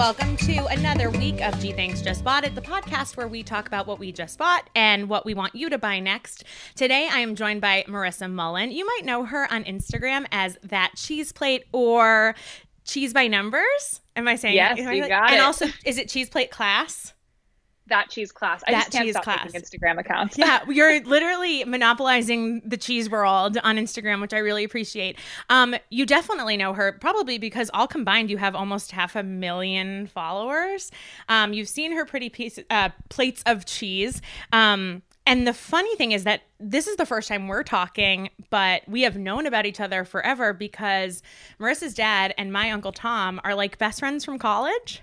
Welcome to another week of G Thanks Just Bought It, the podcast where we talk about what we just bought and what we want you to buy next. Today I am joined by Marissa Mullen. You might know her on Instagram as that cheese plate or cheese by numbers. Am I saying Yes, you got And it. also, is it cheese plate class? That cheese class. I That just can't cheese stop class. Instagram accounts. Yeah, you're literally monopolizing the cheese world on Instagram, which I really appreciate. Um, you definitely know her, probably because all combined, you have almost half a million followers. Um, you've seen her pretty piece, uh, plates of cheese. Um, and the funny thing is that this is the first time we're talking, but we have known about each other forever because Marissa's dad and my uncle Tom are like best friends from college.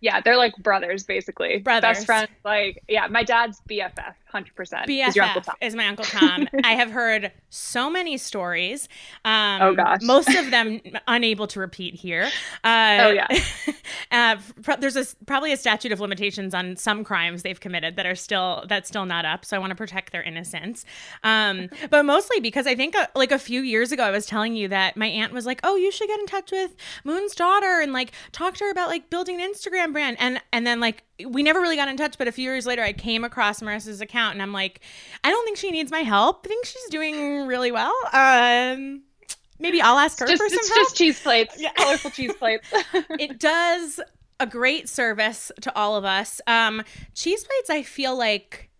Yeah, they're like brothers basically. Brothers. Best friends. Like, yeah, my dad's BFF, 100%. He's BFF is my Uncle Tom. I have heard so many stories. Um, Oh, gosh. Most of them unable to repeat here. Uh, Oh, yeah. uh, pro- there's a, probably a statute of limitations on some crimes they've committed that are still that's still not up. So I want to protect their innocence. Um, but mostly because I think uh, like a few years ago I was telling you that my aunt was like, "Oh, you should get in touch with Moon's daughter and like talk to her about like building an Instagram brand." And and then like we never really got in touch. But a few years later, I came across Marissa's account and I'm like, I don't think she needs my help. I think she's doing really well. Um, maybe I'll ask her Just, for some it's help just cheese plates, Yeah. colorful cheese plates. it does a great service to all of us. Um, cheese plates, I feel like,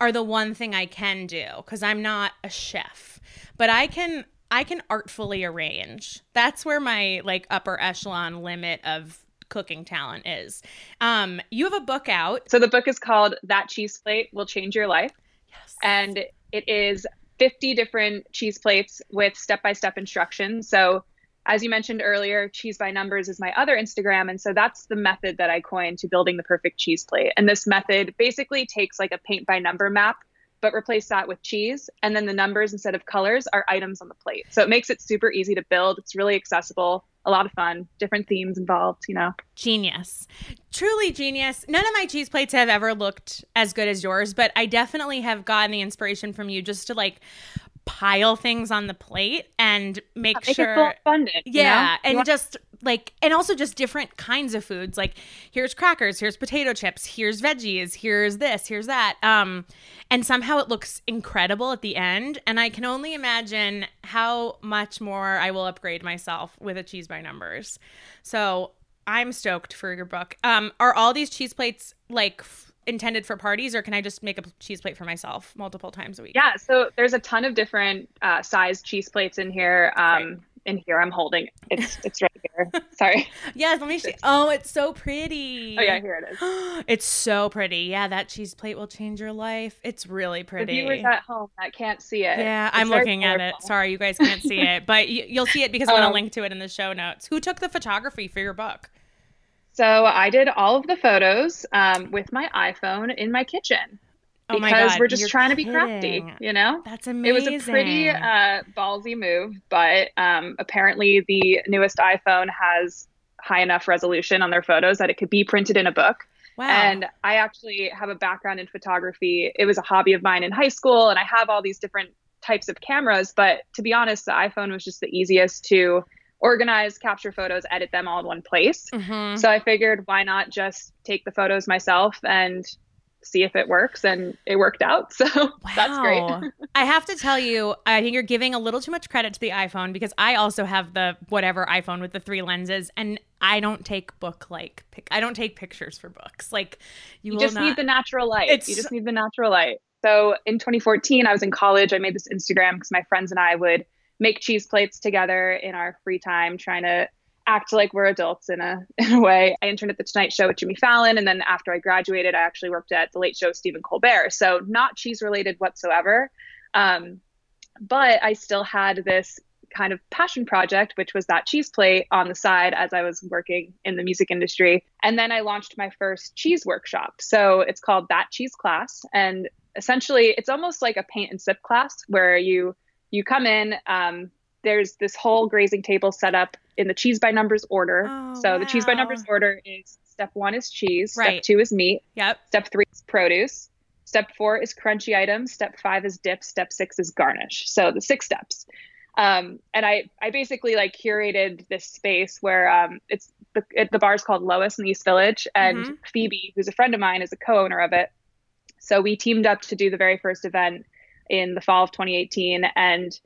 are the one thing I can do because I'm not a chef, but I can I can artfully arrange. That's where my like upper echelon limit of cooking talent is. Um, you have a book out. so the book is called That Cheese Plate Will Change Your Life. Yes. and it is 50 different cheese plates with step-by-step instructions so as you mentioned earlier cheese by numbers is my other instagram and so that's the method that i coined to building the perfect cheese plate and this method basically takes like a paint by number map but replace that with cheese and then the numbers instead of colors are items on the plate so it makes it super easy to build it's really accessible a lot of fun different themes involved you know Genius. Truly genius. None of my cheese plates have ever looked as good as yours, but I definitely have gotten the inspiration from you just to like pile things on the plate and make, make sure feel abundant you yeah, know? You and want- just like and also just different kinds of foods. Like here's crackers, here's potato chips, here's veggies, here's this, here's that. Um and somehow it looks incredible at the end and I can only imagine how much more I will upgrade myself with a cheese by numbers. So, I'm stoked for your book. Um are all these cheese plates like intended for parties or can I just make a cheese plate for myself multiple times a week? Yeah, so there's a ton of different uh, size cheese plates in here. Um, in here, I'm holding it's it's right here. Sorry. Yes, let me see. Oh, it's so pretty. Oh yeah, here it is. it's so pretty. Yeah, that cheese plate will change your life. It's really The pretty. viewers at home that can't see it. yeah, it's I'm looking at it. Sorry, you guys can't see it, but y- you'll see it because I'm going Um, to link to it in the show notes. Who took the photography for your book? So I did all of the photos um, with my iPhone in my kitchen Oh my because God, we're just trying to be crafty, you know. That's amazing. It was a pretty uh, ballsy move, but um, apparently the newest iPhone has high enough resolution on their photos that it could be printed in a book. wow. And I actually have a background in photography. It was a hobby of mine in high school, and I have all these different types of cameras. But to be honest, the iPhone was just the easiest to organize, capture photos, edit them all in one place. Mhm. So I figured, why not just take the photos myself and see if it works? And it worked out. So that's great. I have to tell you, I think you're giving a little too much credit to the iPhone because I also have the whatever iPhone with the three lenses, and I don't take book like pic- I don't take pictures for books. Like you, You will just not. need the natural light. It's- You just need the natural light. So in 2014, I was in college. I made this Instagram because my friends and I would make cheese plates together in our free time, trying to act like we're adults in a in a way. I interned at the Tonight Show with Jimmy Fallon, and then after I graduated, I actually worked at the Late Show with Stephen Colbert. So not cheese related whatsoever. Um, but I still had this kind of passion project, which was that cheese plate on the side as I was working in the music industry. And then I launched my first cheese workshop. So it's called That Cheese Class, and essentially it's almost like a paint and sip class where you you come in. Um, there's this whole grazing table set up in the cheese by numbers order. Oh, so the cheese by numbers order is step one is cheese, Right. step two is meat, Yep. step three is produce, step four is crunchy items, step five is dip, step six is garnish. So the six steps. Um, and I, I basically like curated this space where um, it's the, it, the bar's called Lois in the East Village, and Mhm. Phoebe, who's a friend of mine, is a co-owner of it. So we teamed up to do the very first event in the fall of 2018, and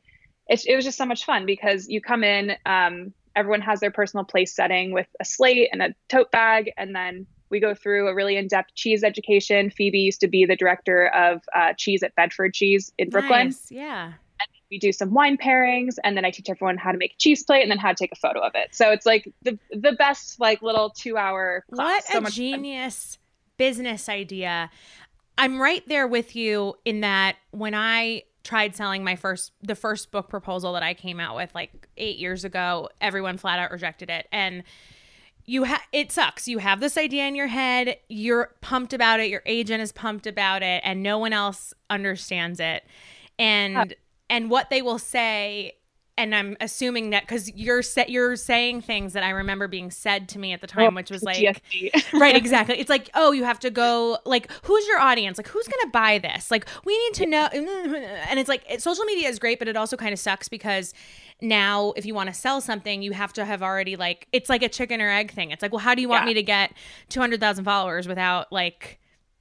it, it was just so much fun because you come in, um, everyone has their personal place setting with a slate and a tote bag, and then we go through a really in-depth cheese education. Phoebe used to be the director of uh, cheese at Bedford Cheese in Brooklyn. Nice. Yeah. And we do some wine pairings, and then I teach everyone how to make a cheese plate and then how to take a photo of it. So it's like the the best like little two-hour class. What so a much fun. genius business idea. I'm right there with you in that when I tried selling my first the first book proposal that I came out with like 8 years ago, everyone flat out rejected it and you ha- it sucks. You have this idea in your head, you're pumped about it, your agent is pumped about it and no one else understands it. And and what they will say and I'm assuming that cuz you're sa- you're saying things that I remember being said to me at the time which was like right exactly. It's like oh you have to go like who's your audience? Like who's gonna buy this? Like we need to know and it's like social media is great but it also kind of sucks because now if you want to sell something you have to have already like it's like a chicken or egg thing. It's like well how do you want Yeah. me to get 200000 followers without like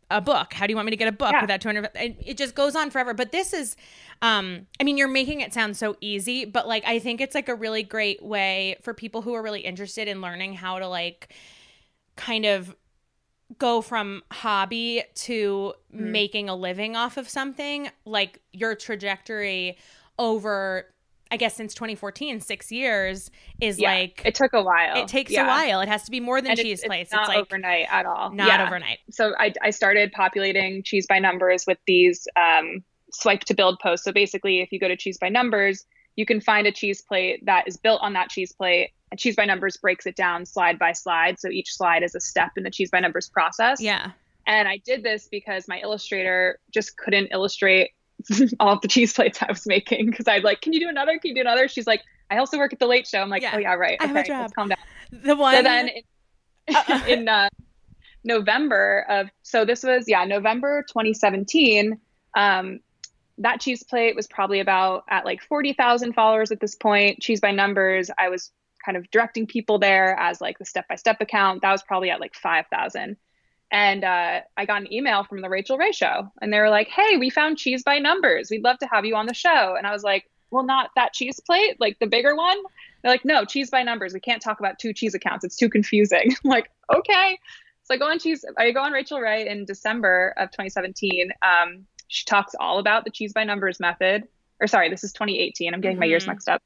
a book how do you want me to get a book Yeah. without 200 and it just goes on forever but this is um i mean you're making it sound so easy but like i think it's like a really great way for people who are really interested in learning how to like kind of go from hobby to Mhm. making a living off of something like your trajectory over i guess since 2014 six years is Yeah, like it took a while. it takes Yeah. a while it has to be more than And cheese it's, plates It's not like overnight at all. not Yeah. overnight So I, I started populating cheese by numbers with these um, swipe to build posts. So basically, if you go to cheese by numbers, you can find a cheese plate that is built on that cheese plate. And cheese by numbers breaks it down slide by slide. So each slide is a step in the cheese by numbers process. yeah And I did this because my illustrator just couldn't illustrate all of the cheese plates I was making because I'd like, can you do another? Can you do another? She's like, I also work at the Late Show. I'm like, Yeah. oh yeah, right. I have a job. let's calm down. the one So then in, Uh-uh. in uh, November of, so this was, yeah, November 2017. Um, that cheese plate was probably about at like 40,000 followers at this point. Cheese by numbers, I was kind of directing people there as like the step by step account. That was probably at like 5,000. And uh, I got an email from the Rachael Ray show, and they were like, Hey, we found cheese by numbers. We'd love to have you on the show. And I was like, Well, not that cheese plate, like the bigger one. They're like, No, cheese by numbers. We can't talk about two cheese accounts. It's too confusing. I'm like, Okay. So I go on cheese. I go on Rachael Ray in December of 2017. Um, she talks all about the cheese by numbers method. Or sorry, this is 2018. I'm getting my years Mhm. mixed up.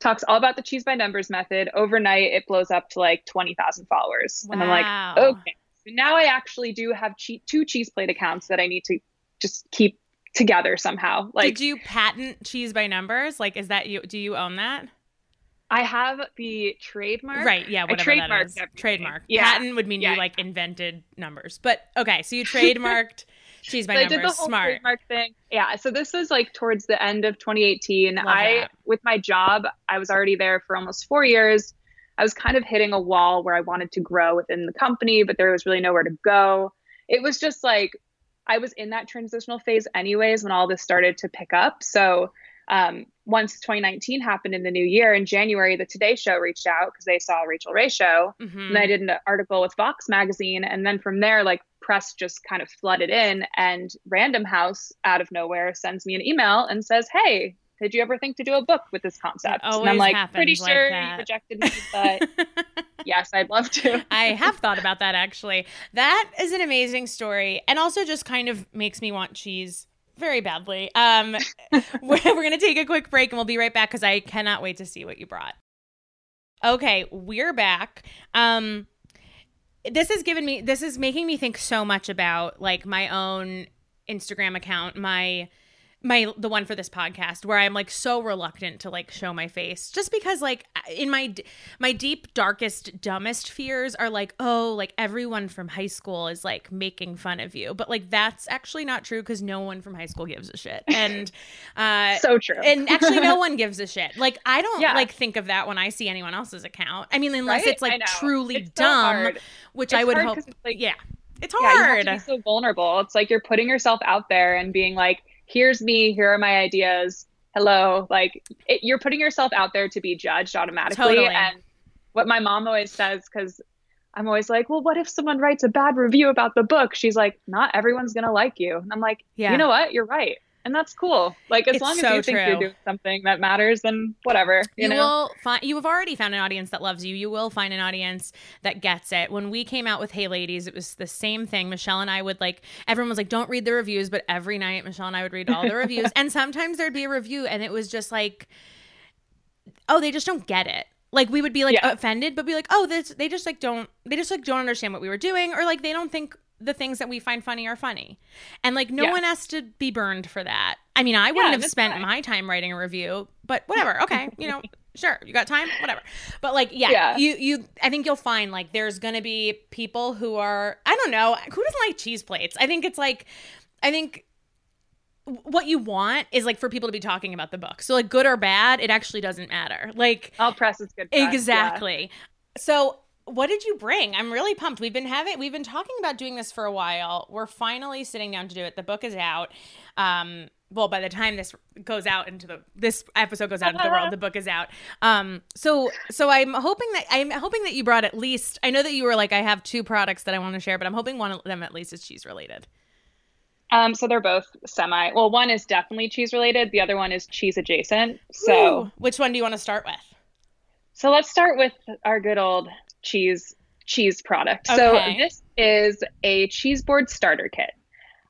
Talks all about the cheese by numbers method. Overnight, it blows up to like 20,000 followers, and I'm like, okay. Now I actually do have che- two cheese plate accounts that I need to just keep together somehow. Like did you patent cheese by numbers like is that you do you own that I have the trademark. Right. Yeah. Whatever that is. everything. Trademark. Yeah. Patent would mean Yeah. you like invented numbers. But okay, so you trademarked cheese by So I numbers. did the whole Smart. trademark thing. Yeah. So this was like towards the end of 2018. Love I, that. with my job, I was already there for almost four years. I was kind of hitting a wall where I wanted to grow within the company, but there was really nowhere to go. It was just like I was in that transitional phase, anyways, when all this started to pick up. So um, once 2019 happened in the new year, in January, the Today Show reached out because they saw Rachael Ray show. Mhm. And I did an article with Vox magazine. And then from there, like press just kind of flooded in. And Random House out of nowhere sends me an email and says, Hey, did you ever think to do a book with this concept? and I'm like, pretty sure that." you rejected me, but yes, I'd love to. I have thought about that actually. That is an amazing story and also just kind of makes me want cheese very badly. Um we're, we're going to take a quick break and we'll be right back cuz I cannot wait to see what you brought. Okay, we're back. Um this has given me this is making me think so much about like my own Instagram account, my my the one for this podcast where I'm like so reluctant to like show my face just because like in my my deep darkest dumbest fears are like oh like everyone from high school is like making fun of you. But like that's actually not true cuz no one from high school gives a shit. And uh so true. and actually no one gives a shit. Like I don't yeah. like think of that when I see anyone else's account. I mean unless right? it's like truly it's dumb so which it's I would hope like, yeah it's hard yeah, you have to be so vulnerable. It's like you're putting yourself out there and being like here's me, here are my ideas. Hello. Like it, you're putting yourself out there to be judged automatically. Totally. And what my mom always says, because I'm always like, well, what if someone writes a bad review about the book? She's like, not everyone's going to like you. And I'm like, yeah. you know what? You're right and that's cool. Like as it's long as so you think true. you're doing something that matters, then whatever. You, you know? will find. You have already found an audience that loves you. You will find an audience that gets it. When we came out with Hey Ladies, it was the same thing. Michelle and I would like. Everyone was like, "Don't read the reviews," but every night Michelle and I would read all the reviews, and sometimes there'd be a review, and it was just like, "Oh, they just don't get it." Like we would be like yeah. offended, but be like, "Oh, this they just like don't they just like don't understand what we were doing, or like they don't think the things that we find funny are funny. And like no yeah. one has to be burned for that. I mean, I wouldn't yeah, have spent my time writing a review, but whatever. Okay, you know, sure, you got time, whatever. But like, yeah, yeah, you you I think you'll find like there's going to be people who are I don't know, who doesn't like cheese plates? I think it's like I think what you want is like for people to be talking about the book. So like good or bad, it actually doesn't matter. Like all press is good. Press, exactly. So what did you bring? I'm really pumped. We've been having we've been talking about doing this for a while. We're finally sitting down to do it. The book is out. Um, well, by the time this goes out into the this episode goes out into the world, the book is out. Um, so so I'm hoping that I'm hoping that you brought at least. I know that you were like, I have two products that I want to share, but I'm hoping one of them at least is cheese related. Um, so they're both semi. Well, one is definitely cheese related. The other one is cheese adjacent. So, Ooh, which one do you want to start with? So let's start with our good old cheese cheese product. Okay. So this is a cheese board starter kit.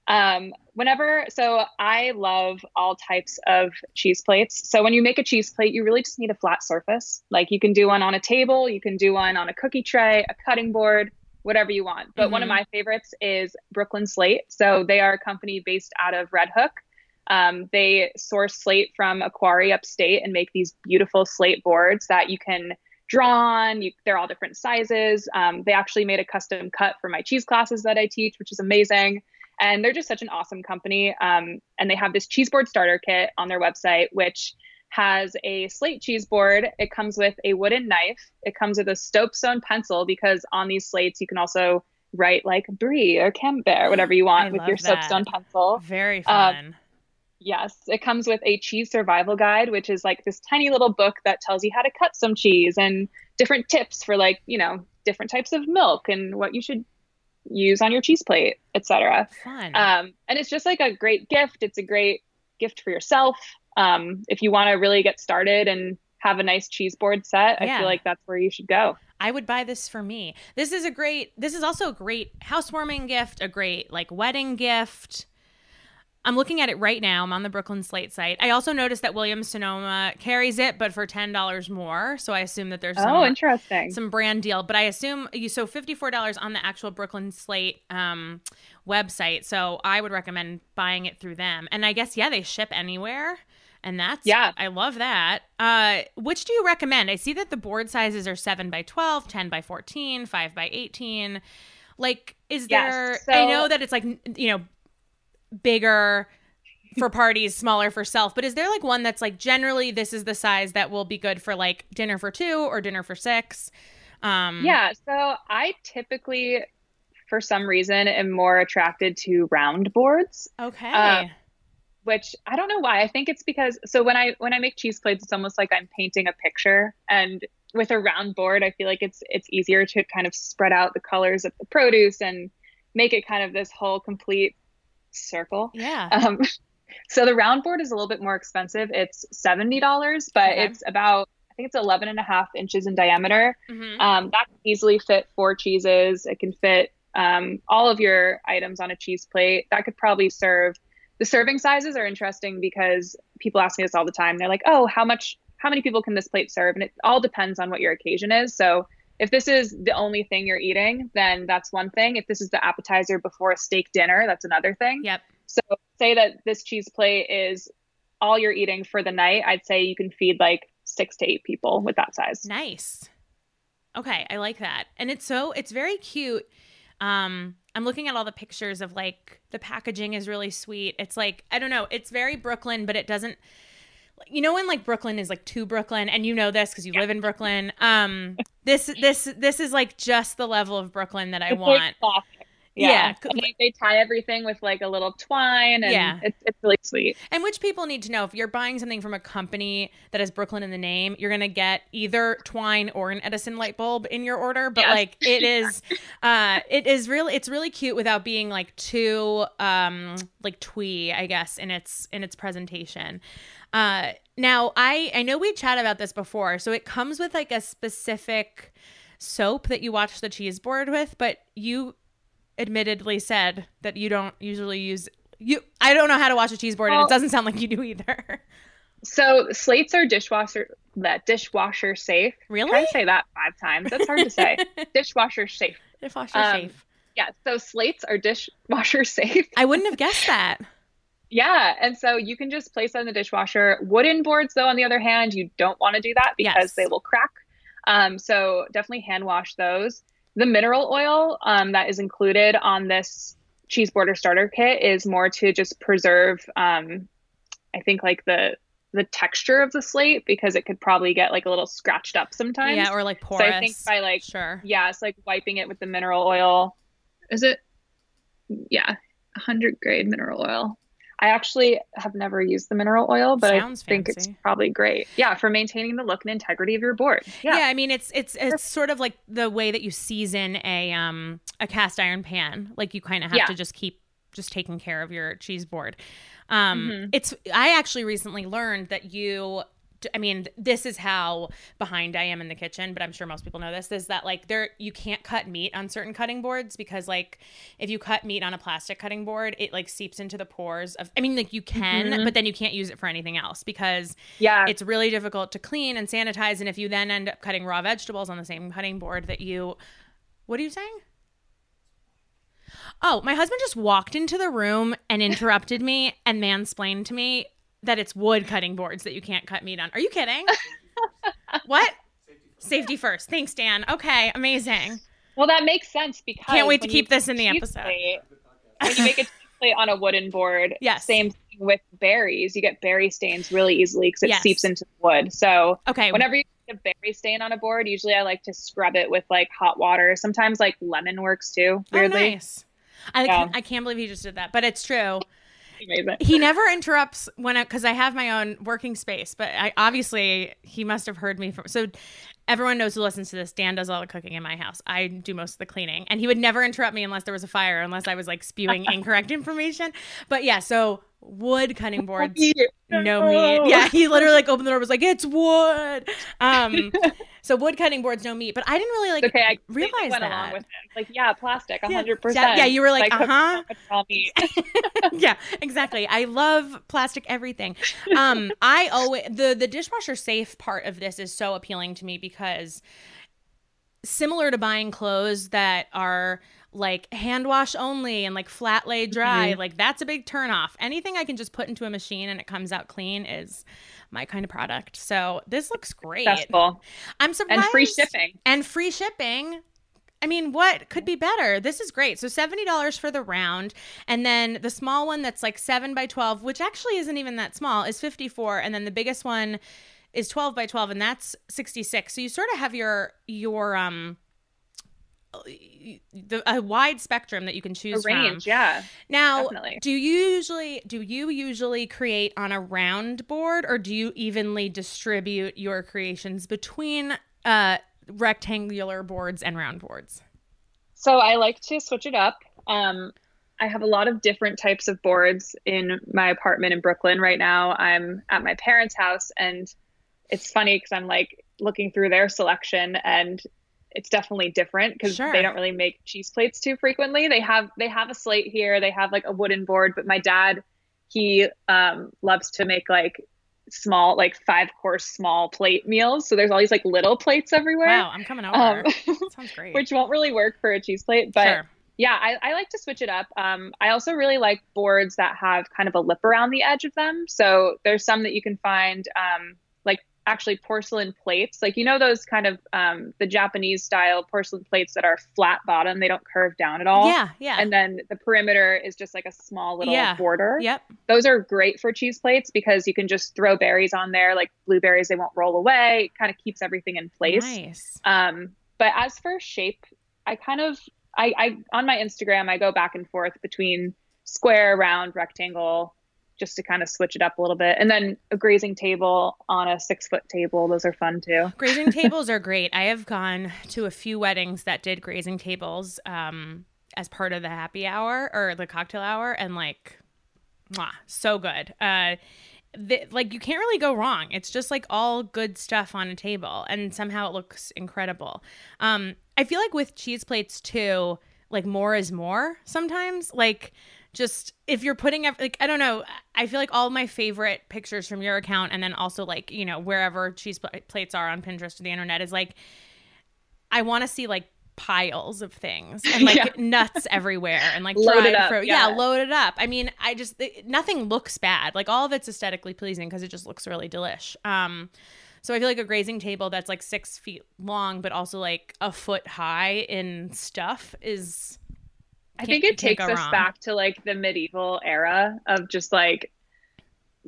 Um, whenever, so I love all types of cheese plates. So when you make a cheese plate, you really just need a flat surface. Like you can do one on a table, you can do one on a cookie tray, a cutting board, whatever you want. But mm-hmm. one of mm-hmm. my favorites is Brooklyn Slate. So they are a company based out of Red Hook. Um, they source slate from a quarry upstate and make these beautiful slate boards that you can drawn. You, they're all different sizes. Um, they actually made a custom cut for my cheese classes that I teach, which is amazing. And they're just such an awesome company. Um, and they have this cheese board starter kit on their website, which has a slate cheese board. It comes with a wooden knife. It comes with a Stone pencil because on these slates you can also write like brie or camembert, whatever you want I with your that. Stone pencil. Very um, fun. Yes, it comes with a cheese survival guide, which is like this tiny little book that tells you how to cut some cheese and different tips for like, you know, different types of milk and what you should use on your cheese plate, etc. Fun. Um, and it's just like a great gift. It's a great gift for yourself. Um, if you want to really get started and have a nice cheese board set, I feel like that's where you should go. I would buy this for me. This is a great this is also a great housewarming gift, a great like wedding gift. I'm looking at it right now. I'm on the Brooklyn Slate site. I also noticed that Williams Sonoma carries it, but for ten dollars more. So I assume that there's some, oh, interesting, some brand deal. But I assume you so fifty four dollars on the actual Brooklyn Slate um, website. So I would recommend buying it through them. And I guess yeah, they ship anywhere. And that's yeah, I love that. Uh, which do you recommend? I see that the board sizes are seven by 12, 10 by 14, five by 18. Like, is yes, there? so, I know that it's like you know bigger for parties, smaller for self. But is there like one that's like generally this is the size that will be good for like dinner for two or dinner for six? Um, yeah. So I typically, for some reason, am more attracted to round boards. Okay. Uh, which I don't know why. I think it's because so when I when I make cheese plates, it's almost like I'm painting a picture, and with a round board, I feel like it's it's easier to kind of spread out the colors of the produce and make it kind of this whole complete circle. Yeah. Um, so the round board is a little bit more expensive. It's $70, but okay. it's about, I think it's 11 and a half inches in diameter. Mm-hmm. Um, that can easily fit four cheeses. It can fit um, all of your items on a cheese plate. That could probably serve. The serving sizes are interesting because people ask me this all the time. They're like, oh, how much how many people can this plate serve? And it all depends on what your occasion is. So if this is the only thing you're eating, then that's one thing. If this is the appetizer before a steak dinner, that's another thing. Yep. So say that this cheese plate is all you're eating for the night, I'd say you can feed like six to eight people with that size. Nice. Okay, I like that. And it's so it's very cute. Um I'm looking at all the pictures of like the packaging is really sweet. It's like I don't know, it's very Brooklyn, but it doesn't you know when like Brooklyn is like to Brooklyn and you know this cuz you yeah. live in Brooklyn. Um this this this is like just the level of Brooklyn that I it's want. Like yeah, yeah. They, they, tie everything with like a little twine and yeah. it's, it's really sweet and which people need to know if you're buying something from a company that has brooklyn in the name you're gonna get either twine or an edison light bulb in your order but yes. like it is uh it is really it's really cute without being like too um like twee i guess in its in its presentation uh now i i know we chat about this before so it comes with like a specific soap that you watch the cheese board with but you admittedly said that you don't usually use you I don't know how to wash a cheese board well, and it doesn't sound like you do either. So slates are dishwasher that dishwasher safe. Really? Try to say that five times. That's hard to say. dishwasher safe. Dishwasher um, safe. Yeah. So slates are dishwasher safe. I wouldn't have guessed that. yeah, and so you can just place it in the dishwasher. Wooden boards, though, on the other hand, you don't want to do that because yes. they will crack. Um, so definitely hand wash those. The mineral oil um, that is included on this cheese border starter kit is more to just preserve, um, I think, like the the texture of the slate because it could probably get like a little scratched up sometimes. Yeah, or like porous. So I think by like sure, yeah, it's like wiping it with the mineral oil. Is it? Yeah, 100 grade mineral oil. I actually have never used the mineral oil, but Sounds I think fancy. it's probably great. Yeah, for maintaining the look and integrity of your board. Yeah. yeah, I mean it's it's it's sort of like the way that you season a um a cast iron pan. Like you kind of have yeah. to just keep just taking care of your cheese board. Um mm-hmm. it's I actually recently learned that you I mean, this is how behind I am in the kitchen, but I'm sure most people know this is that like there you can't cut meat on certain cutting boards because like if you cut meat on a plastic cutting board, it like seeps into the pores of I mean like you can, mm-hmm. but then you can't use it for anything else because yeah, it's really difficult to clean and sanitize and if you then end up cutting raw vegetables on the same cutting board that you What are you saying? Oh, my husband just walked into the room and interrupted me and mansplained to me that it's wood cutting boards that you can't cut meat on. Are you kidding? what? Safety first. Thanks, Dan. Okay, amazing. Well, that makes sense because can't wait to keep this in the episode. Plate, when you make a plate on a wooden board, yes. same thing with berries. You get berry stains really easily because it yes. seeps into the wood. So, okay, whenever you get a berry stain on a board, usually I like to scrub it with like hot water. Sometimes like lemon works too. Oh, weirdly. Oh, nice. I, yeah. I can't believe he just did that, but it's true amazing. He never interrupts when because I, I, have my own working space, but I obviously he must have heard me from. So everyone knows who listens to this. Dan does all the cooking in my house. I do most of the cleaning, and he would never interrupt me unless there was a fire, unless I was like spewing incorrect information. But yeah, so wood cutting boards, no meat. Yeah, he literally like opened the door, was like, "It's wood." Um, so wood cutting boards, no meat. But I didn't really like okay, I realize went that. Along with it. Like, yeah, plastic, hundred percent. Yeah, you were like, uh huh. yeah, exactly. I love plastic everything. Um, I always the the dishwasher safe part of this is so appealing to me because similar to buying clothes that are like hand wash only and like flat lay dry, mm-hmm. like that's a big turn off. Anything I can just put into a machine and it comes out clean is my kind of product. So this looks great. Successful. I'm surprised. And free shipping. And free shipping. I mean, what could be better? This is great. So $70 for the round. And then the small one that's like 7 by 12, which actually isn't even that small, is 54. And then the biggest one is 12 by 12 and that's 66. So you sort of have your your um the, a wide spectrum that you can choose a range, from. Yeah. Now, definitely. do you usually do you usually create on a round board, or do you evenly distribute your creations between uh, rectangular boards and round boards? So I like to switch it up. Um, I have a lot of different types of boards in my apartment in Brooklyn right now. I'm at my parents' house, and it's funny because I'm like looking through their selection and it's definitely different because sure. they don't really make cheese plates too frequently. They have they have a slate here, they have like a wooden board, but my dad he um, loves to make like small, like five course small plate meals. So there's all these like little plates everywhere. Wow, I'm coming over. Um, Sounds great. Which won't really work for a cheese plate, but sure. yeah, I, I, like to switch it up. Um, I also really like boards that have kind of a lip around the edge of them. So there's some that you can find um, actually porcelain plates. Like you know those kind of um the japanese style porcelain plates that are flat bottom? They don't curve down at all? Yeah yeah. And then the perimeter is just like a small little yeah. border? Yep. Those are great for cheese plates because you can just throw berries on there like blueberries they won't roll away. It kind of keeps everything in place. Nice. Um but as for shape i kind of I, I on my instagram i go back and forth between square round rectangle just to kind of switch it up a little bit. And then a grazing table on a six foot table. Those are fun too. Grazing tables are great. I have gone to a few weddings that did grazing tables um, as part of the happy hour or the cocktail hour. And like, mwah, so good. Uh, the, like you can't really go wrong. It's just like all good stuff on a table, and somehow it looks incredible. Um, I feel like with cheese plates too, like more is more sometimes. Like just if you're putting like I don't know, I feel like all my favorite pictures from your account and then also like, you know, wherever cheese plates are on Pinterest or the internet is like I want to see like piles of things and like yeah. nuts everywhere and like up, fruit. Yeah. yeah, load it up. I mean, I just it, nothing looks bad. Like all of it's aesthetically pleasing because it just looks really delish. Um so I feel like a grazing table that's like six feet long, but also like a foot high in stuff is I think it takes us wrong. back to like the medieval era of just like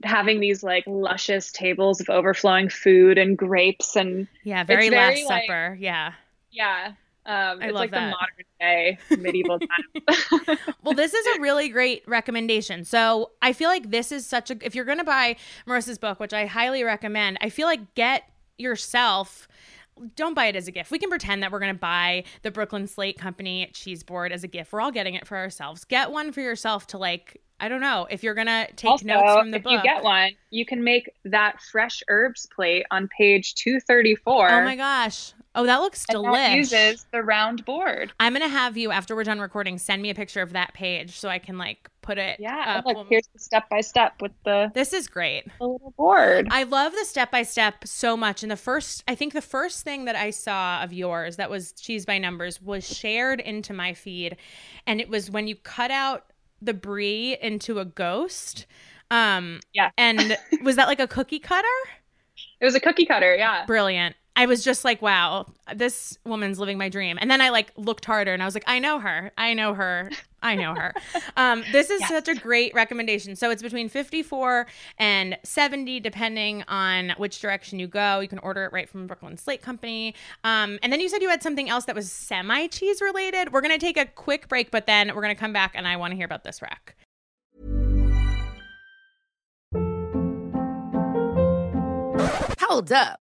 having these like luscious tables of overflowing food and grapes and yeah, very, very Last like, Supper. Yeah, yeah. Um, I it's love like that. the modern day medieval time. well, this is a really great recommendation. So I feel like this is such a if you're going to buy Marissa's book, which I highly recommend, I feel like get yourself don't buy it as a gift. We can pretend that we're going to buy the Brooklyn Slate Company cheese board as a gift. We're all getting it for ourselves. Get one for yourself to like I don't know if you're gonna take also, notes from the if book. you get one, you can make that fresh herbs plate on page two thirty four. Oh my gosh! Oh, that looks delicious. uses the round board. I'm gonna have you after we're done recording send me a picture of that page so I can like put it. Yeah, look, here's the step by step with the. This is great. The little board. I love the step by step so much. And the first, I think the first thing that I saw of yours that was cheese by numbers was shared into my feed, and it was when you cut out the brie into a ghost. Um, yeah. And was that like a cookie cutter? It was a cookie cutter. Yeah. Brilliant. I was just like, wow, this woman's living my dream. And then I like looked harder and I was like, I know her. I know her. I know her. Um, this is yes. such a great recommendation. So it's between 54 and 70, depending on which direction you go. You can order it right from Brooklyn Slate Company. Um, and then you said you had something else that was semi cheese related. We're going to take a quick break, but then we're going to come back and I want to hear about this rack. Hold up.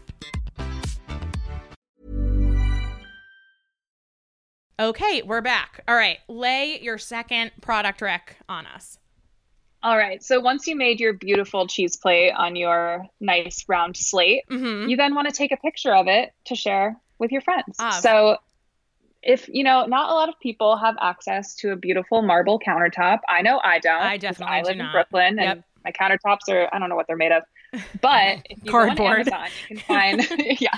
Okay, we're back. All right, lay your second product rec on us. All right. So once you made your beautiful cheese plate on your nice round slate, mm-hmm. you then want to take a picture of it to share with your friends. Ah. So if you know, not a lot of people have access to a beautiful marble countertop. I know I don't. I definitely I live in Brooklyn, yep. and my countertops are I don't know what they're made of. But if you Cardboard. go on Amazon, you can find yeah.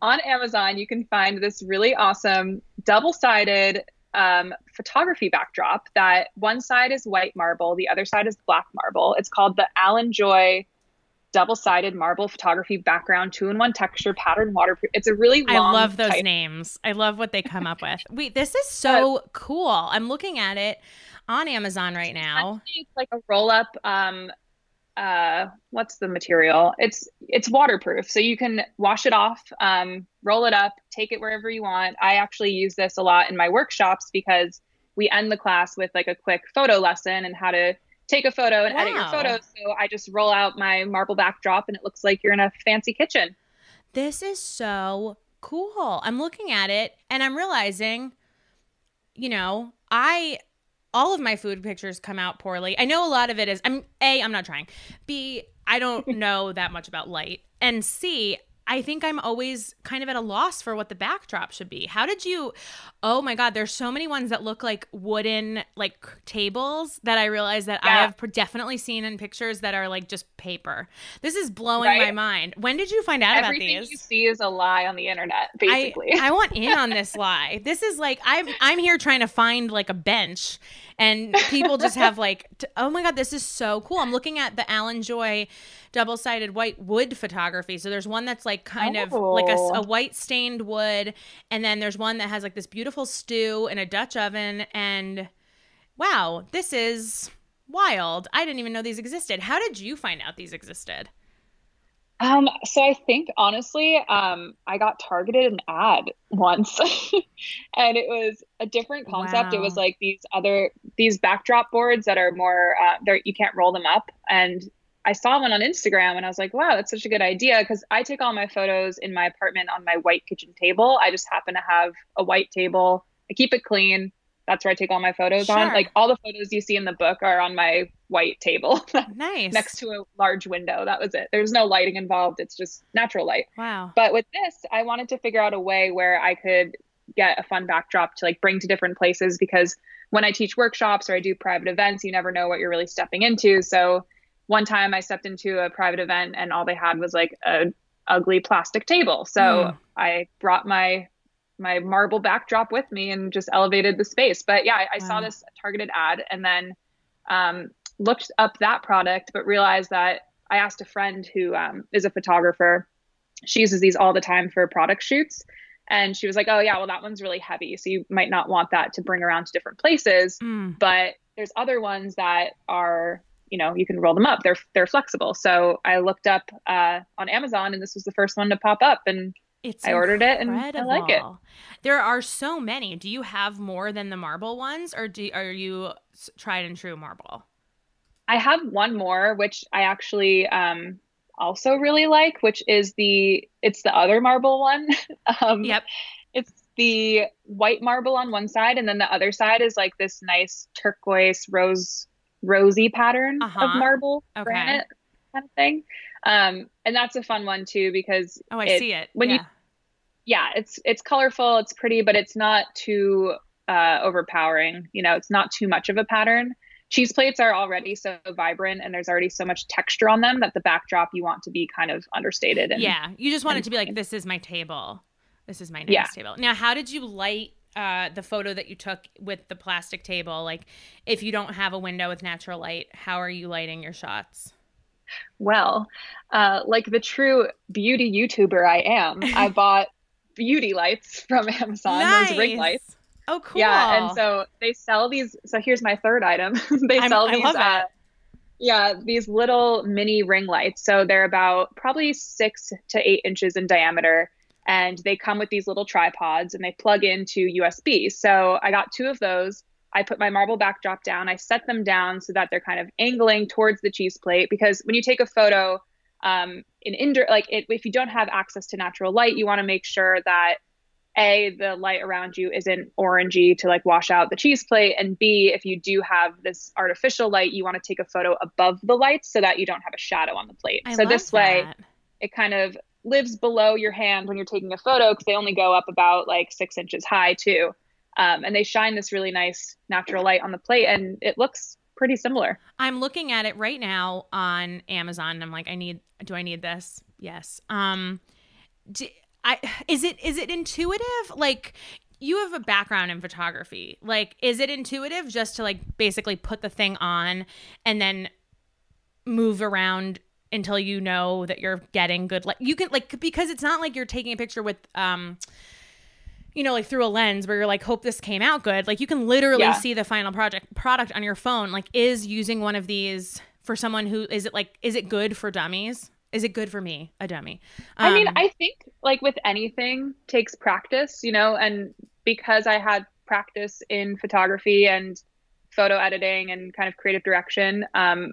On Amazon, you can find this really awesome double-sided um, photography backdrop that one side is white marble, the other side is black marble. It's called the Allenjoy double-sided marble photography background two-in-one texture pattern waterproof. It's a really I love those type. names. I love what they come up with. Wait, this is so cool. I'm looking at it on Amazon right now. It's like a roll-up um, uh, what's the material? It's it's waterproof, so you can wash it off, um, roll it up, take it wherever you want. I actually use this a lot in my workshops because we end the class with like a quick photo lesson and how to take a photo and wow. edit your photos. So I just roll out my marble backdrop and it looks like you're in a fancy kitchen. This is so cool. I'm looking at it and I'm realizing, you know, I all of my food pictures come out poorly. I know a lot of it is I'm A, I'm not trying. B, I don't know that much about light. And C, I think I'm always kind of at a loss for what the backdrop should be. How did you Oh my god, there's so many ones that look like wooden like tables that I realize that yeah. I have definitely seen in pictures that are like just paper. This is blowing right? my mind. When did you find out Everything about these? you see is a lie on the internet, basically. I, I want in on this lie. This is like I'm I'm here trying to find like a bench and people just have like t- oh my god, this is so cool. I'm looking at the Allenjoy double-sided white wood photography. So there's one that's like kind oh. of like a, a, oh. white stained wood, and then there's one that has like this beautiful stew in a Dutch oven. And wow, this is wild. I didn't even know these existed. How did you find out these existed? Um, so I think honestly, um, I got targeted an ad once, and it was a different concept. Wow. It was like these other these backdrop boards that are more uh, there. You can't roll them up, and I saw one on Instagram and I was like, wow, that's such a good idea because I take all my photos in my apartment on my white kitchen table. I just happen to have a white table. I keep it clean. That's where I take all my photos sure. on. Like all the photos you see in the book are on my white table. nice. Next to a large window. That was it. There's no lighting involved. It's just natural light. Wow. But with this, I wanted to figure out a way where I could get a fun backdrop to like bring to different places because when I teach workshops or I do private events, you never know what you're really stepping into. So one time I stepped into a private event and all they had was like a ugly plastic table. So mm. I brought my my marble backdrop with me and just elevated the space. But yeah, I, I wow. saw this targeted ad and then um, looked up that product, but realized that I asked a friend who um, is a photographer. She uses these all the time for product shoots. And she was like, oh, yeah, well, that one's really heavy. So you might not want that to bring around to different places. Mm. But there's other ones that are you know you can roll them up. They're they're flexible. So i looked up uh, on amazon and this was the first one to pop up and it's i ordered incredible. it and i like it. there are so many. Do you have more than the marble ones or do are you tried and true marble? I have one more which i actually um also really like which is the it's the other marble one. Um yep. it's the white marble on one side and then the other side is like this nice turquoise rose rosy pattern uh-huh. of marble okay. granite kind of thing. Um, and that's a fun one too because oh, I it, see it when yeah. you yeah, it's it's colorful, it's pretty, but it's not too uh, overpowering. You know, it's not too much of a pattern. Cheese plates are already so vibrant and there's already so much texture on them that the backdrop you want to be kind of understated. And, yeah, you just want and, it to be like, this is my table. This is my nice yeah. table. Now, how did you light uh, the photo that you took with the plastic table, like if you don't have a window with natural light, how are you lighting your shots? Well, uh, like the true beauty YouTuber I am, I bought beauty lights from Amazon, nice. those ring lights. Oh, cool. Yeah, and so they sell these. So here's my third item. they I'm, sell these. Uh, yeah, these little mini ring lights. So they're about probably six to eight inches in diameter and they come with these little tripods and they plug into USB. So I got two of those. I put my marble backdrop down. I set them down so that they're kind of angling towards the cheese plate because when you take a photo, um, in indoor, like it, if you don't have access to natural light, you want to make sure that a the light around you isn't orangey to like wash out the cheese plate, and b if you do have this artificial light, you want to take a photo above the lights so that you don't have a shadow on the plate. I so this that. way, it kind of lives below your hand when you're taking a photo because they only go up about like six inches high too. Um, and they shine this really nice natural light on the plate and it looks pretty similar. I'm looking at it right now on Amazon and I'm like, I need, do I need this? Yes. Um, do, I, is it, is it intuitive? Like you have a background in photography. Like, is it intuitive just to like basically put the thing on and then move around until you know that you're getting good like you can like because it's not like you're taking a picture with um you know like through a lens where you're like hope this came out good. Like you can literally yeah. see the final project product on your phone like is using one of these for someone who is it like is it good for dummies? Is it good for me a dummy? Um, i mean um, i think like with anything takes practice you know and because i had practice in photography and photo editing and kind of creative direction um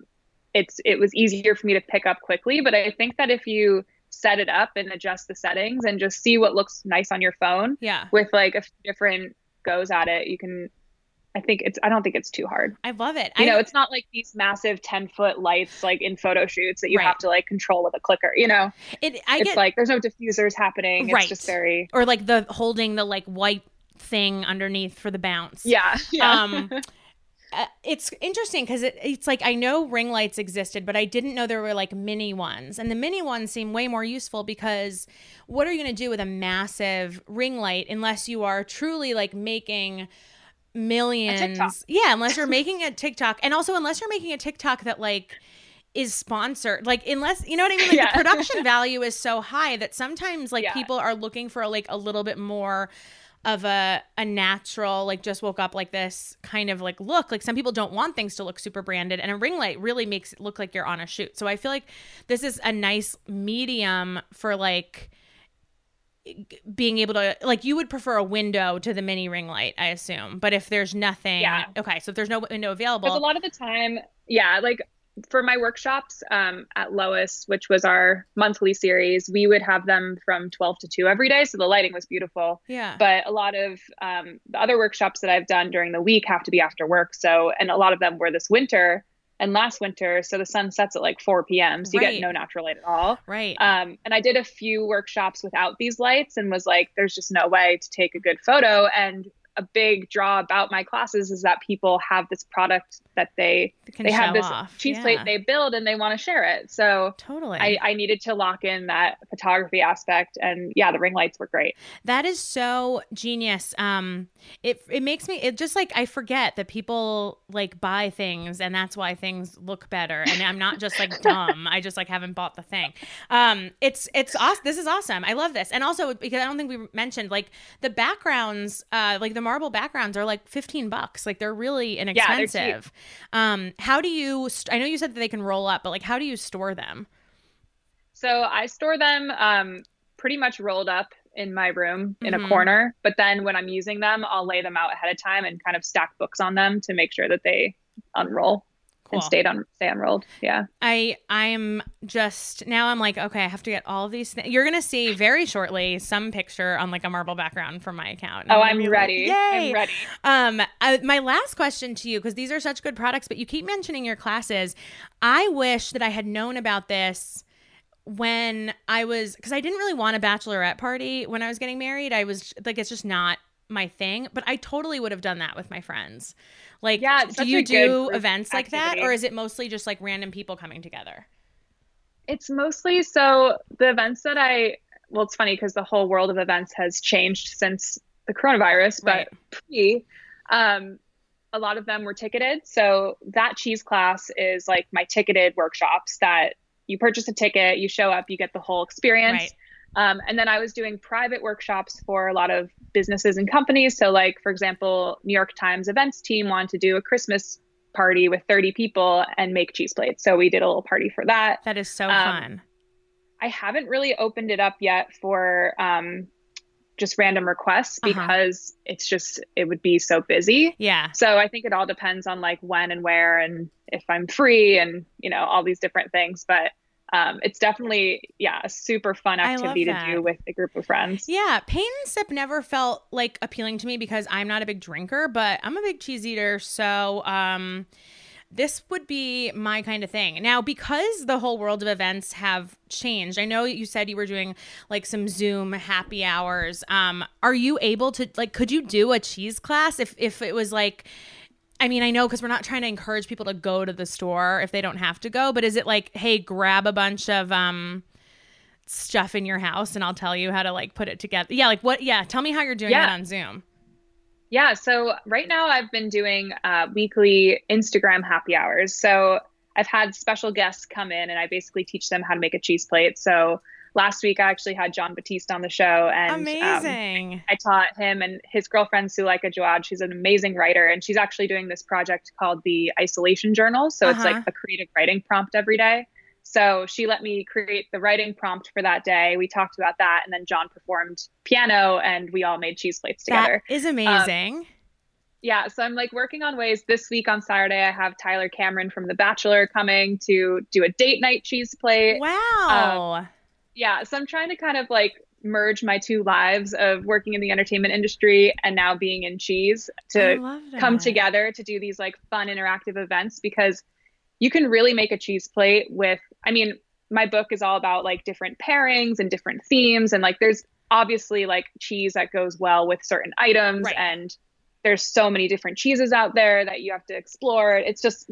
it's it was easier for me to pick up quickly but i think that if you set it up and adjust the settings and just see what looks nice on your phone. Yeah. With like a few different goes at it, you can I think it's I don't think it's too hard. I love it. You I, know, it's not like these massive 10 foot lights like in photo shoots that you Right. have to like control with a clicker, you know. it, I it's get like there's no diffusers happening. Right. It's just very or like the holding the like white thing underneath for the bounce. Yeah. Yeah. Um, uh, it's interesting because it, it's like I know ring lights existed, but I didn't know there were like mini ones, and the mini ones seem way more useful because what are you going to do with a massive ring light unless you are truly like making millions? Yeah, unless you're making a TikTok, and also unless you're making a TikTok that like is sponsored like unless you know what i mean like Yeah. the production value is so high that sometimes like Yeah. people are looking for like a little bit more of a a natural like just woke up like this kind of like look like some people don't want things to look super branded and a ring light really makes it look like you're on a shoot so i feel like this is a nice medium for like being able to like you would prefer a window to the mini ring light i assume but if there's nothing Yeah. okay so if there's no window available. Because a lot of the time, yeah, like for my workshops um, at Lois, which was our monthly series, we would have them from 12 to 2 every day. So the lighting was beautiful. yeah But a lot of um, the other workshops that I've done during the week have to be after work. So, and a lot of them were this winter and last winter. So the sun sets at like 4 p.m. So you Right. get no natural light at all. right Um, and I did a few workshops without these lights and was like, there's just no way to take a good photo. And a big draw about my classes is that people have this product that they can they have this off. cheese Yeah. plate they build and they want to share it. So totally I, I needed to lock in that photography aspect. And yeah, the ring lights were great. That is so genius. Um, it it makes me it just like I forget that people like buy things and that's why things look better. And I'm not just like dumb. I just like haven't bought the thing. Um, it's it's awesome. This is awesome. I love this. And also because I don't think we mentioned like the backgrounds, uh, like the marble backgrounds are like 15 bucks. Like they're really inexpensive. Yeah, they're um, how do you? St- I know you said that they can roll up, but like how do you store them? So I store them um, pretty much rolled up in my room in Mhm. a corner. But then when I'm using them, I'll lay them out ahead of time and kind of stack books on them to make sure that they unroll Cool. and stayed on stay unrolled. Yeah. I I'm just now I'm like okay I have to get all of these things. You're gonna see very shortly some picture on like a marble background from my account. Oh, I'm be like, ready. Yay! I'm ready. Um, I, my last question to you because these are such good products, but you keep mentioning your classes. I wish that I had known about this when I was because I didn't really want a bachelorette party when I was getting married. I was like, it's just not my thing. But I totally would have done that with my friends. Like, Yeah, do you do events like that, or is it mostly just like random people coming together? It's mostly so the events that I well, it's funny because the whole world of events has changed since the coronavirus, but Right. pre, um, a lot of them were ticketed. So that cheese class is like my ticketed workshops that you purchase a ticket, you show up, you get the whole experience. Right. Um, and then I was doing private workshops for a lot of businesses and companies. So, like, for example, New York Times events team wanted to do a Christmas party with 30 people and make cheese plates. So, we did a little party for that. That is so Um, fun. I haven't really opened it up yet for um, just random requests Uh-huh. because it's just, it would be so busy. Yeah. So, I think it all depends on like when and where and if I'm free and, you know, all these different things. But um, it's definitely, yeah, a super fun activity to do with a group of friends. Yeah, paint and sip never felt like appealing to me because I'm not a big drinker, but I'm a big cheese eater, so um this would be my kind of thing. Now, because the whole world of events have changed, I know you said you were doing like some Zoom happy hours. Um, are you able to like could you do a cheese class if if it was like I mean, I know because we're not trying to encourage people to go to the store if they don't have to go, but is it like, hey, grab a bunch of um stuff in your house and I'll tell you how to like put it together. Yeah, like what yeah, tell me how you're doing Yeah. it on Zoom. Yeah, so right now I've been doing uh, weekly Instagram happy hours. So I've had special guests come in and I basically teach them how to make a cheese plate. So last week I actually had Jon Batiste on the show and um, I taught him and his girlfriend Suleika Jaouad. She's an amazing writer, and she's actually doing this project called the Isolation Journal. So it's Uh-huh. like a creative writing prompt every day. So she let me create the writing prompt for that day. We talked about that, and then Jon performed piano, and we all made cheese plates together. That is amazing. yeah, so I'm like working on ways. This week on Saturday, I have Tyler Cameron from The Bachelor coming to do a date night cheese plate. wow. Yeah, so I'm trying to kind of like merge my two lives of working in the entertainment industry and now being in cheese to come together to do these like fun interactive events because you can really make a cheese plate with I mean my book is all about like different pairings and different themes and like there's obviously like cheese that goes well with certain items right. and there's so many different cheeses out there that you have to explore it's just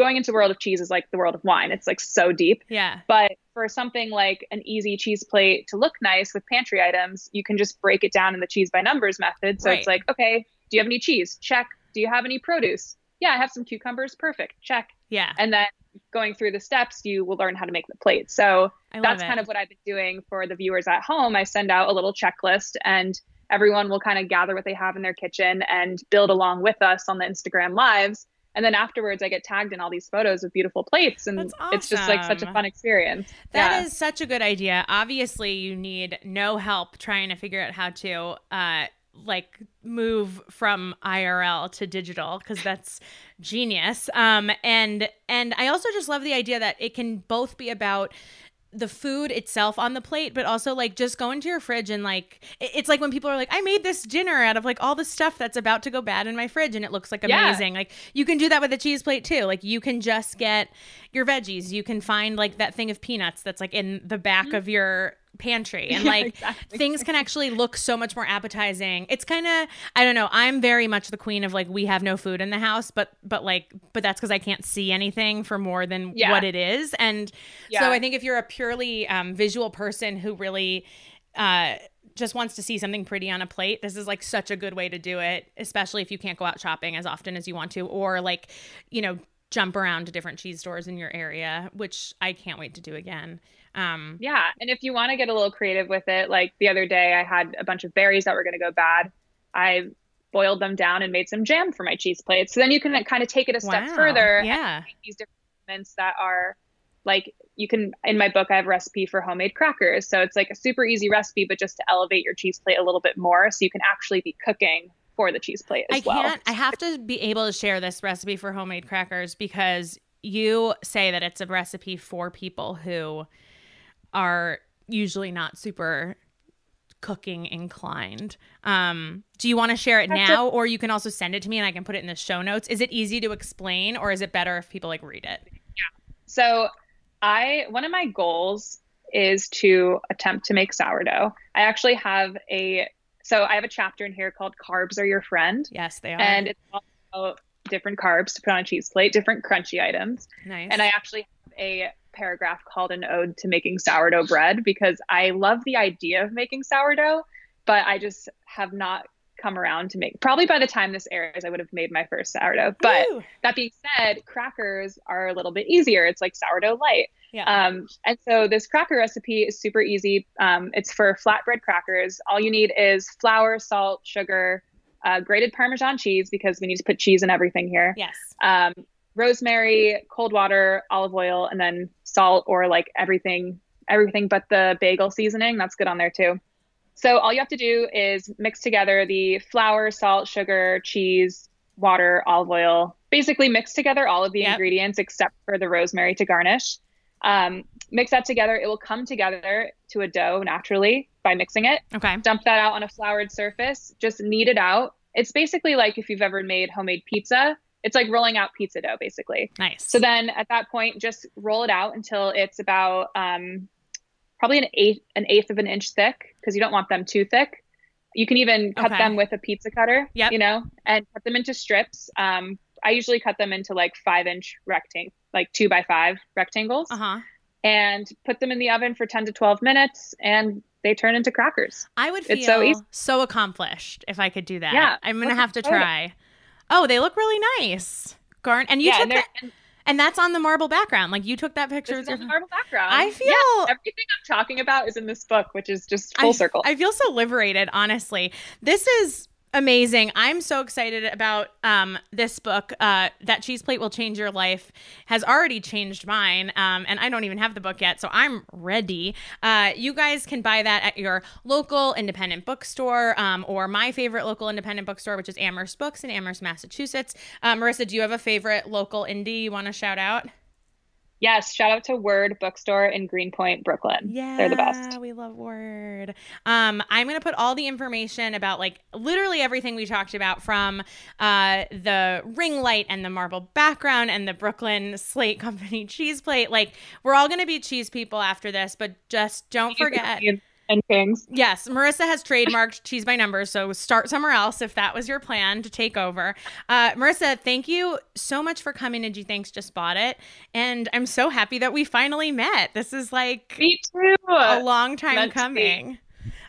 going into the world of cheese is like the world of wine. It's like so deep. Yeah. But for something like an easy cheese plate to look nice with pantry items you can just break it down in the cheese by numbers method. So right. it's like okay do you have any cheese? Check. Do you have any produce? Yeah i have some cucumbers. Perfect. Check. Yeah. And then going through the steps, you will learn how to make the plate. So that's kind of what I've been doing for the viewers at home. I send out a little checklist and everyone will kind of gather what they have in their kitchen and build along with us on the Instagram lives. And then afterwards, I get tagged in all these photos of beautiful plates, and awesome. it's just like such a fun experience. That yeah. is such a good idea. Obviously, you need no help trying to figure out how to uh, like move from IRL to digital because that's genius. Um, and and I also just love the idea that it can both be about the food itself on the plate, but also like just go into your fridge and like it's like when people are like, I made this dinner out of like all the stuff that's about to go bad in my fridge and it looks like amazing. Yeah. Like you can do that with a cheese plate too. Like you can just get your veggies. You can find like that thing of peanuts that's like in the back mm-hmm. of your pantry and like exactly. things can actually look so much more appetizing it's kind of i don't know i'm very much the queen of like we have no food in the house but but like but that's because i can't see anything for more than yeah. what it is and yeah. so i think if you're a purely um, visual person who really uh just wants to see something pretty on a plate, this is like such a good way to do it, especially if you can't go out shopping as often as you want to, or like, you know, jump around to different cheese stores in your area, which I can't wait to do again. Um, yeah. And if you want to get a little creative with it, like the other day, I had a bunch of berries that were going to go bad. I boiled them down and made some jam for my cheese plate. So then you can kind of take it a step wow. further. Yeah. these different elements that are like you can in my book I have a recipe for homemade crackers. So it's like a super easy recipe, but just to elevate your cheese plate a little bit more, so you can actually be cooking for the cheese plate as I well. Can't, I have to be able to share this recipe for homemade crackers because you say that it's a recipe for people who are usually not super cooking inclined. Um, do you want to share it That's now, a- or you can also send it to me and I can put it in the show notes? Is it easy to explain, or is it better if people like read it? Yeah. So, I one of my goals is to attempt to make sourdough. I actually have a so I have a chapter in here called "Carbs Are Your Friend." Yes, they are, and it's all about different carbs to put on a cheese plate, different crunchy items. Nice. And I actually have a paragraph called an ode to making sourdough bread because I love the idea of making sourdough, but I just have not come around to make probably by the time this airs i would have made my first sourdough but Ooh. that being said crackers are a little bit easier it's like sourdough light yeah. Um, and so this cracker recipe is super easy um, it's for flatbread crackers all you need is flour salt sugar uh, grated parmesan cheese because we need to put cheese in everything here yes um, rosemary, cold water, olive oil, and then salt or like everything, everything but the bagel seasoning. That's good on there too. So all you have to do is mix together the flour, salt, sugar, cheese, water, olive oil. Basically, mix together all of the yep. ingredients except for the rosemary to garnish. Um, mix that together. It will come together to a dough naturally by mixing it. Okay. Dump that out on a floured surface. Just knead it out. It's basically like if you've ever made homemade pizza it's like rolling out pizza dough basically. Nice. So then at that point, just roll it out until it's about um, probably an eighth an eighth of an inch thick because you don't want them too thick. You can even cut okay. them with a pizza cutter, yep. you know, and cut them into strips. Um, I usually cut them into like five inch rectangle, like two by five rectangles, uh-huh. and put them in the oven for ten to twelve minutes, and they turn into crackers. I would feel it's so, easy. so accomplished if I could do that. Yeah, I'm gonna have to try. Oh, they look really nice. Garn and you yeah, took and, that, and that's on the marble background. Like you took that picture. On the marble background. I feel yeah, everything I'm talking about is in this book, which is just full I, circle. I feel so liberated, honestly. This is amazing. I'm so excited about um, this book. Uh, that cheese plate will change your life has already changed mine, um, and I don't even have the book yet, so I'm ready. Uh, you guys can buy that at your local independent bookstore um, or my favorite local independent bookstore, which is Amherst Books in Amherst, Massachusetts. Uh, Marissa, do you have a favorite local indie you want to shout out? Yes, shout out to Word Bookstore in Greenpoint, Brooklyn. Yeah, they're the best. We love Word. Um, I'm gonna put all the information about like literally everything we talked about from uh, the ring light and the marble background and the Brooklyn Slate Company cheese plate. Like we're all gonna be cheese people after this, but just don't forget and Kings. Yes, Marissa has trademarked cheese by numbers, so start somewhere else if that was your plan to take over. Uh, Marissa, thank you so much for coming to Gee Thanks Just Bought It, and I'm so happy that we finally met. This is like me too, a long time Meant coming.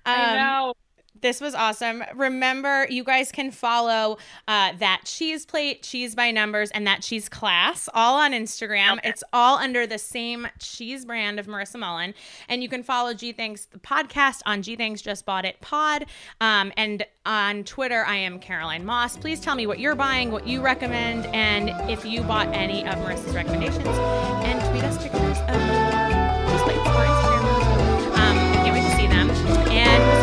Um, I know. This was awesome. Remember, you guys can follow uh, that cheese plate, cheese by numbers, and that cheese class all on Instagram. Okay. It's all under the same cheese brand of Marissa Mullen. And you can follow Gee Thanks the podcast on Gee Thanks Just Bought It Pod. Um, and on Twitter, I am Caroline Moss. Please tell me what you're buying, what you recommend, and if you bought any of Marissa's recommendations. And tweet us pictures of cheese plate for Instagram. Um, can't wait to see them. And